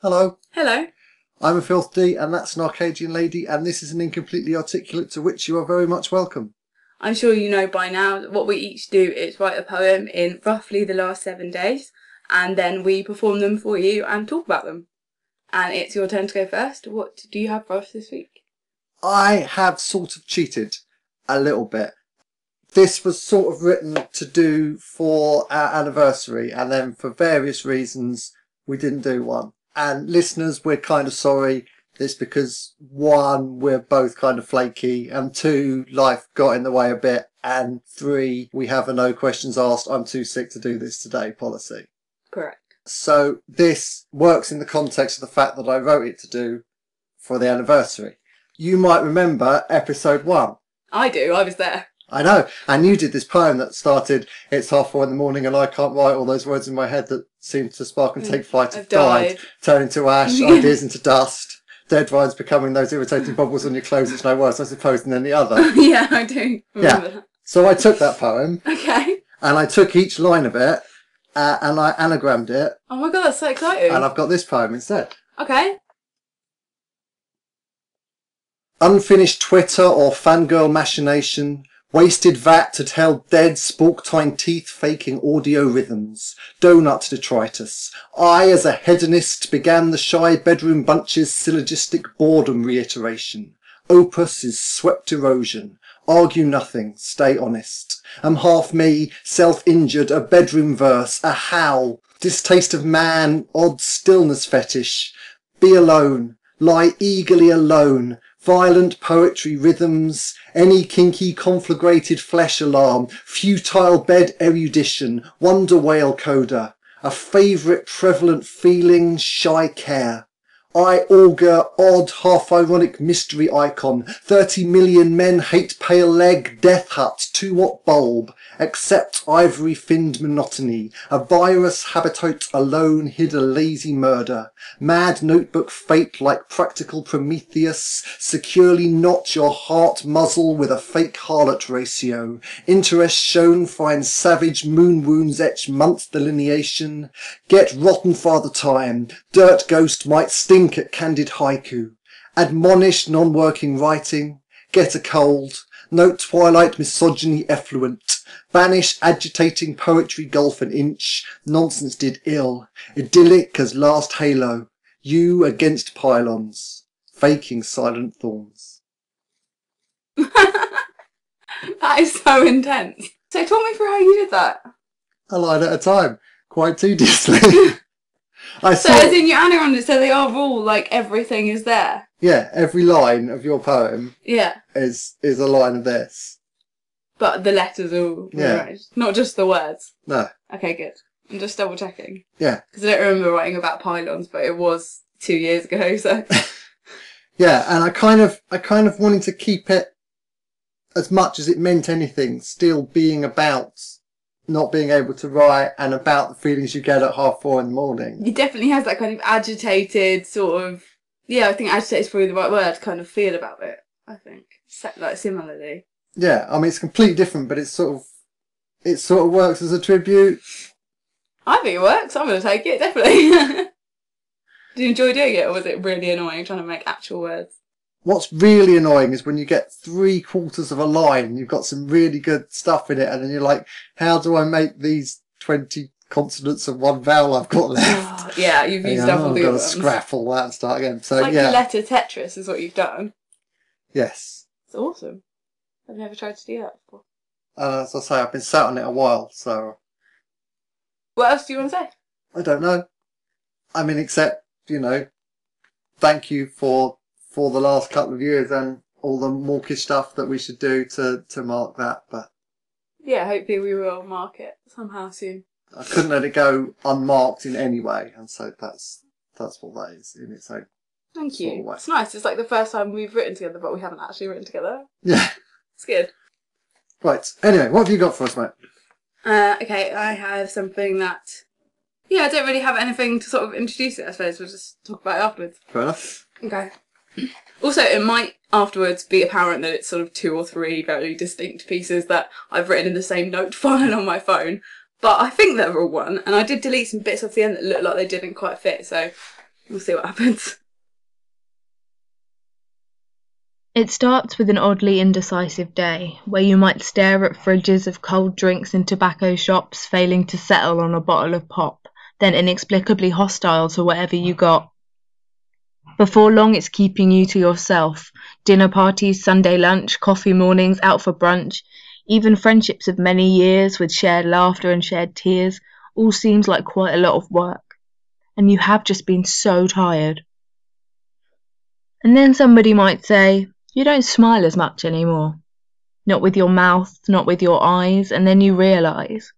Hello, Hello. I'm a Filth D, and that's an Arcadian lady, and this is an Incompletely Articulate to which you are very much welcome. I'm sure you know by now that what we each do is write a poem in roughly the last seven days, and then we perform them for you and talk about them. And it's your turn to go first. What do you have for us this week? I have sort of cheated a little bit. This was sort of written to do for our anniversary, and then for various reasons, we didn't do one. And listeners, we're kind of sorry. This because one, we're both kind of flaky, and two, life got in the way a bit, and three, we have a no questions asked, I'm too sick to do this today policy. Correct. So this works in the context of the fact that I wrote it to do for the anniversary. You might remember episode one. I do. I was there. I know. And you did this poem that started, it's half four in the morning and I can't write all those words in my head that seem to spark and take flight have died. died, turn into ash, ideas into dust, dead vines becoming those irritating bubbles on your clothes, it's no worse, I suppose, than any other. yeah, I do. Remember Yeah. So I took that poem. Okay. and I took each line of it uh, and I anagrammed it Oh my god, that's so exciting. and I've got this poem instead. Okay. Unfinished Twitter or fangirl machination. Wasted vat had held dead spork-tine teeth faking audio rhythms. Donut detritus. I, as a hedonist, began the shy bedroom bunch's syllogistic boredom reiteration. Opus is swept erosion. Argue nothing, stay honest. Am half me, self-injured, a bedroom verse, a howl. Distaste of man, odd stillness fetish. Be alone, lie eagerly alone. Violent poetry rhythms, any kinky conflagrated flesh alarm, futile bed erudition, wonder whale coda, a favourite prevalent feeling, shy care. I augur odd half ironic mystery icon, 30 million men hate pale leg, death hut, two watt bulb, accept ivory finned monotony, a virus habitat alone hid a lazy murder, mad notebook fate like practical Prometheus, securely knot your heart muzzle with a fake harlot ratio, interest shown find savage moon wounds etch month delineation, get rotten father time, dirt ghost might stink at candid haiku, admonish non-working writing, get a cold, note twilight misogyny effluent, banish agitating poetry gulf an inch, nonsense did ill, idyllic as last halo, you against pylons, faking silent thorns. That is so intense. So talk me through how you did that. A line at a time, quite tediously. I So saw, as in your anagram, so they are all like everything is there. yeah, every line of your poem Yeah. is is a line of this. But the letters are all Yeah. right. Not just the words. No, Okay, good. I'm just double checking. yeah, Because I don't remember writing about pylons, but it was two years ago, so. yeah, and I kind of I kind of wanted to keep it as much as it meant anything, still being about not being able to write and about the feelings you get at half four in the morning. He definitely has that kind of agitated sort of. Yeah, I think agitated is probably the right word, kind of feel about it, I think. Like, similarly. Yeah, I mean it's completely different, but it's sort of it sort of works as a tribute. I think it works. I'm going to take it, definitely. Did you enjoy doing it, or was it really annoying trying to make actual words? What's really annoying is when you get three quarters of a line and you've got some really good stuff in it, and then you're like, how do I make these 20 consonants and one vowel I've got left? Oh, yeah, you've used up all the I've got to scrap all that and start again. So, It's like yeah, letter Tetris is what you've done. yes. It's awesome. I've never tried to do that before. Uh, as I say, I've been sat on it a while, so What else do you want to say? I don't know. I mean, except, you know, thank you for for the last couple of years and all the mawkish stuff that we should do to, to mark that, but Yeah, hopefully we will mark it somehow soon. I couldn't let it go unmarked in any way, and so that's that's what that is in its own. Thank Sort of you. way. It's nice. It's like the first time we've written together, but we haven't actually written together. Yeah. It's good. Right. Anyway, what have you got for us, mate? Uh, okay, I have something that. Yeah, I don't really have anything to sort of introduce it, I suppose. We'll just talk about it afterwards. Fair enough. Okay. Also, it might afterwards be apparent that it's sort of two or three very distinct pieces that I've written in the same note file on my phone. But I think they're all one, and I did delete some bits off the end that looked like they didn't quite fit, so We'll see what happens. It starts with an oddly indecisive day, where you might stare at fridges of cold drinks in tobacco shops, failing to settle on a bottle of pop, then inexplicably hostile to whatever you got. Before long, it's keeping you to yourself. Dinner parties, Sunday lunch, coffee mornings, out for brunch, even friendships of many years with shared laughter and shared tears, all seems like quite a lot of work. And you have just been so tired. And then somebody might say, You don't smile as much anymore. Not with your mouth, not with your eyes, and then you realise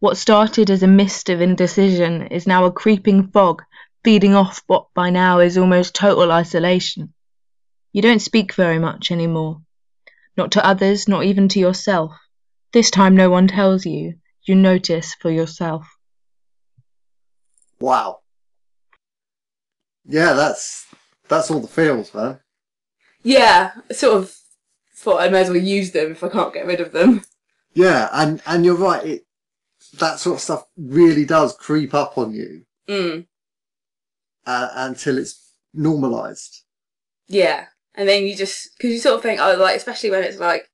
what started as a mist of indecision is now a creeping fog feeding off what by now is almost total isolation. You don't speak very much anymore. Not to others, not even to yourself. This time no one tells you. You notice for yourself. Wow. Yeah, that's that's all the feels, man. Yeah, I sort of thought I may as well use them if I can't get rid of them. Yeah, and and you're right. It that sort of stuff really does creep up on you Mm. Uh, until it's normalised. Yeah, and then you just because you sort of think, oh, like especially when it's like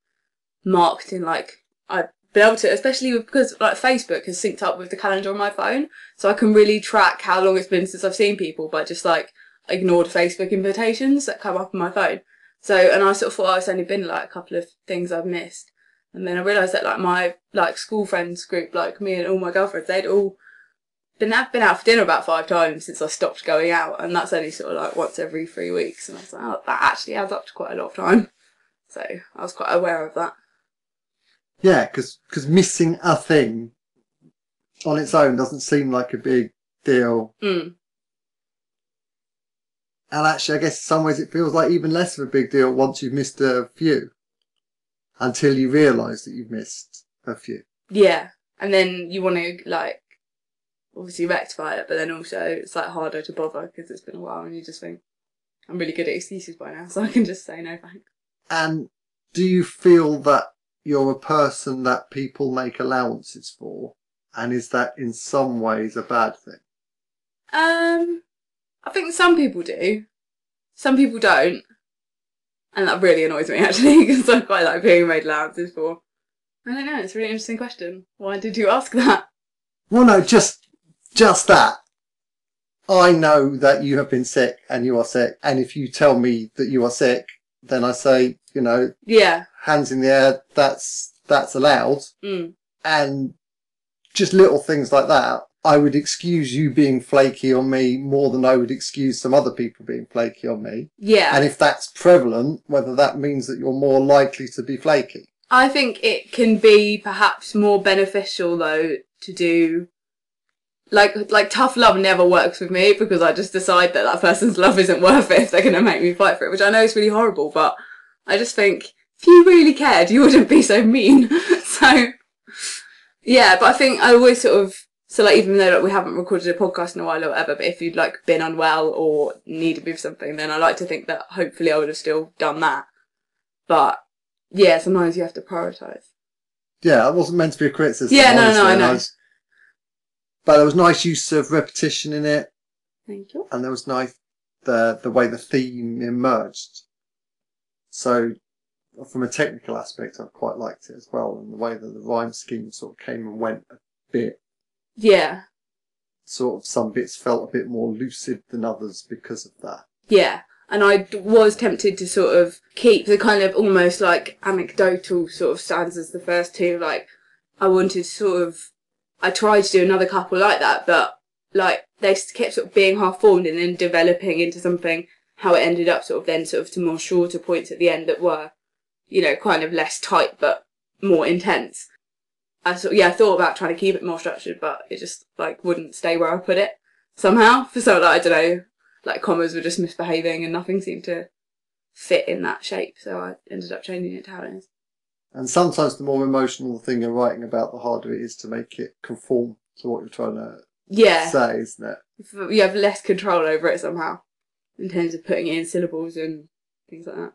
marked in like I've been able to, especially because like Facebook has synced up with the calendar on my phone, so I can really track how long it's been since I've seen people, but just like ignored Facebook invitations that come up on my phone. So, and I sort of thought oh, it's only been like a couple of things I've missed, and then I realised that like my like school friends group, like me and all my girlfriends, they'd all been I've been out for dinner about five times since I stopped going out, and that's only sort of like once every three weeks. And I was like, oh, that actually adds up to quite a lot of time. So I was quite aware of that. Yeah, because missing a thing on its own doesn't seem like a big deal. Mm. And actually, I guess in some ways it feels like even less of a big deal once you've missed a few until you realise that you've missed a few. Yeah, and then you want to like obviously rectify it, but then also it's like harder to bother because it's been a while, and you just think I'm really good at excuses by now, so I can just say no thanks. And do you feel that you're a person that people make allowances for? And is that in some ways a bad thing? Um, I think some people do, some people don't, and that really annoys me actually because I quite like being made allowances for. I don't know. It's a really interesting question. Why did you ask that? Well, no, just just that. I know that you have been sick and you are sick, and if you tell me that you are sick, then I say, you know, Yeah. hands in the air. That's that's allowed, Mm. and just little things like that. I would excuse you being flaky on me more than I would excuse some other people being flaky on me. Yeah. And if that's prevalent, whether that means that you're more likely to be flaky. I think it can be perhaps more beneficial though to do like like tough love never works with me because I just decide that that person's love isn't worth it if they're going to make me fight for it, which I know is really horrible, but I just think if you really cared, you wouldn't be so mean. so yeah, but I think I always sort of so like even though like, we haven't recorded a podcast in a while or whatever, but if you'd like been unwell or needed me for something, then I like to think that hopefully I would have still done that. But yeah, sometimes you have to prioritise. Yeah, that wasn't meant to be a criticism. Yeah, no, no, honestly, I know. was- but there was nice use of repetition in it, Thank you. and there was nice the the way the theme emerged. So, from a technical aspect, I quite liked it as well, and the way that the rhyme scheme sort of came and went a bit. Yeah, Sort of some bits felt a bit more lucid than others because of that. yeah. And I was tempted to sort of keep the kind of almost like anecdotal sort of stanzas the first two. Like, I wanted sort of, I tried to do another couple like that, but like they s- kept sort of being half formed and then developing into something. How it ended up sort of then sort of to more shorter points at the end that were, you know, kind of less tight but more intense. I sort yeah, I thought about trying to keep it more structured, but it just like wouldn't stay where I put it somehow. So like I don't know, like commas were just misbehaving and nothing seemed to fit in that shape. So I ended up changing it to how it is. And sometimes the more emotional the thing you're writing about, the harder it is to make it conform to what you're trying to Yeah, say, isn't it? you have less control over it somehow in terms of putting it in syllables and things like that.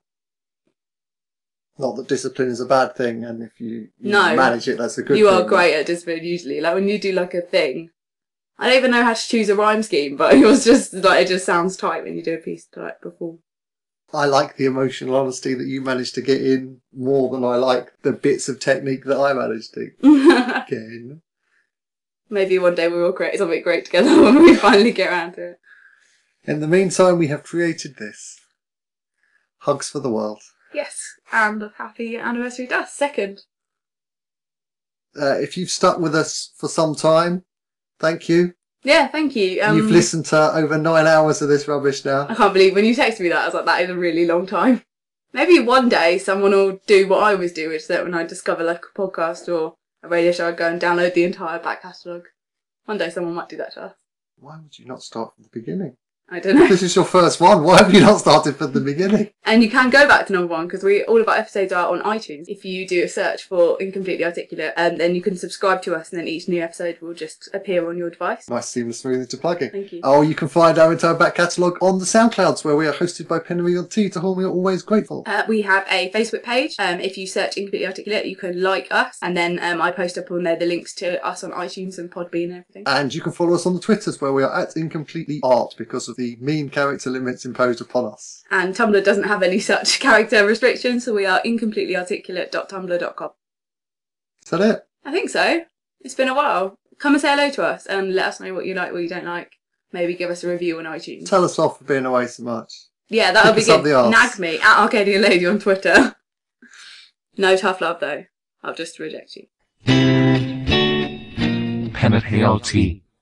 Not that discipline is a bad thing, and if you, you No. manage it, that's a good you thing. are great at discipline usually. Like when you do like a thing I don't even know how to choose a rhyme scheme, but it was just like it just sounds tight when you do a piece to like perform. I like the emotional honesty that you managed to get in more than I like the bits of technique that I managed to get in. Maybe one day we will create something great together when we finally get around to it. In the meantime, we have created this. Hugs for the world. Yes, and a happy anniversary to us. Second. Uh, if you've stuck with us for some time, thank you. Yeah, thank you. Um, You've listened to over nine hours of this rubbish now. I can't believe when you texted me that, I was like, that is a really long time. Maybe one day someone will do what I always do, which is that when I discover like a podcast or a radio show, I go and download the entire back catalogue. One day someone might do that to us. Why would you not start from the beginning? I don't know. This is your first one. Why have you not started from the beginning? And you can go back to number one because we all of our episodes are on iTunes. If you do a search for Incompletely Articulate, um, then you can subscribe to us, and then each new episode will just appear on your device. Nice seamless smooth into plugging. Thank you. Oh, you can find our entire back catalogue on the SoundClouds, where we are hosted by Pennery on Tea, to whom we are always grateful. Uh, we have a Facebook page. Um, if you search Incompletely Articulate, you can like us, and then um, I post up on there the links to us on iTunes and Podbean and everything. And you can follow us on the Twitters, where we are at Incompletely Art because of the mean character limits imposed upon us. And Tumblr doesn't have any such character restrictions, so we are incompletelyarticulate.tumblr.com. Is that it? I think so. It's been a while. Come and say hello to us and let us know what you like, what you don't like. Maybe give us a review on iTunes. Tell us off for being away so much. Yeah, that'll Kick be us up good. the arse. Nag me at Arcadian Lady on Twitter. no tough love though. I'll just reject you. Pen at HLT.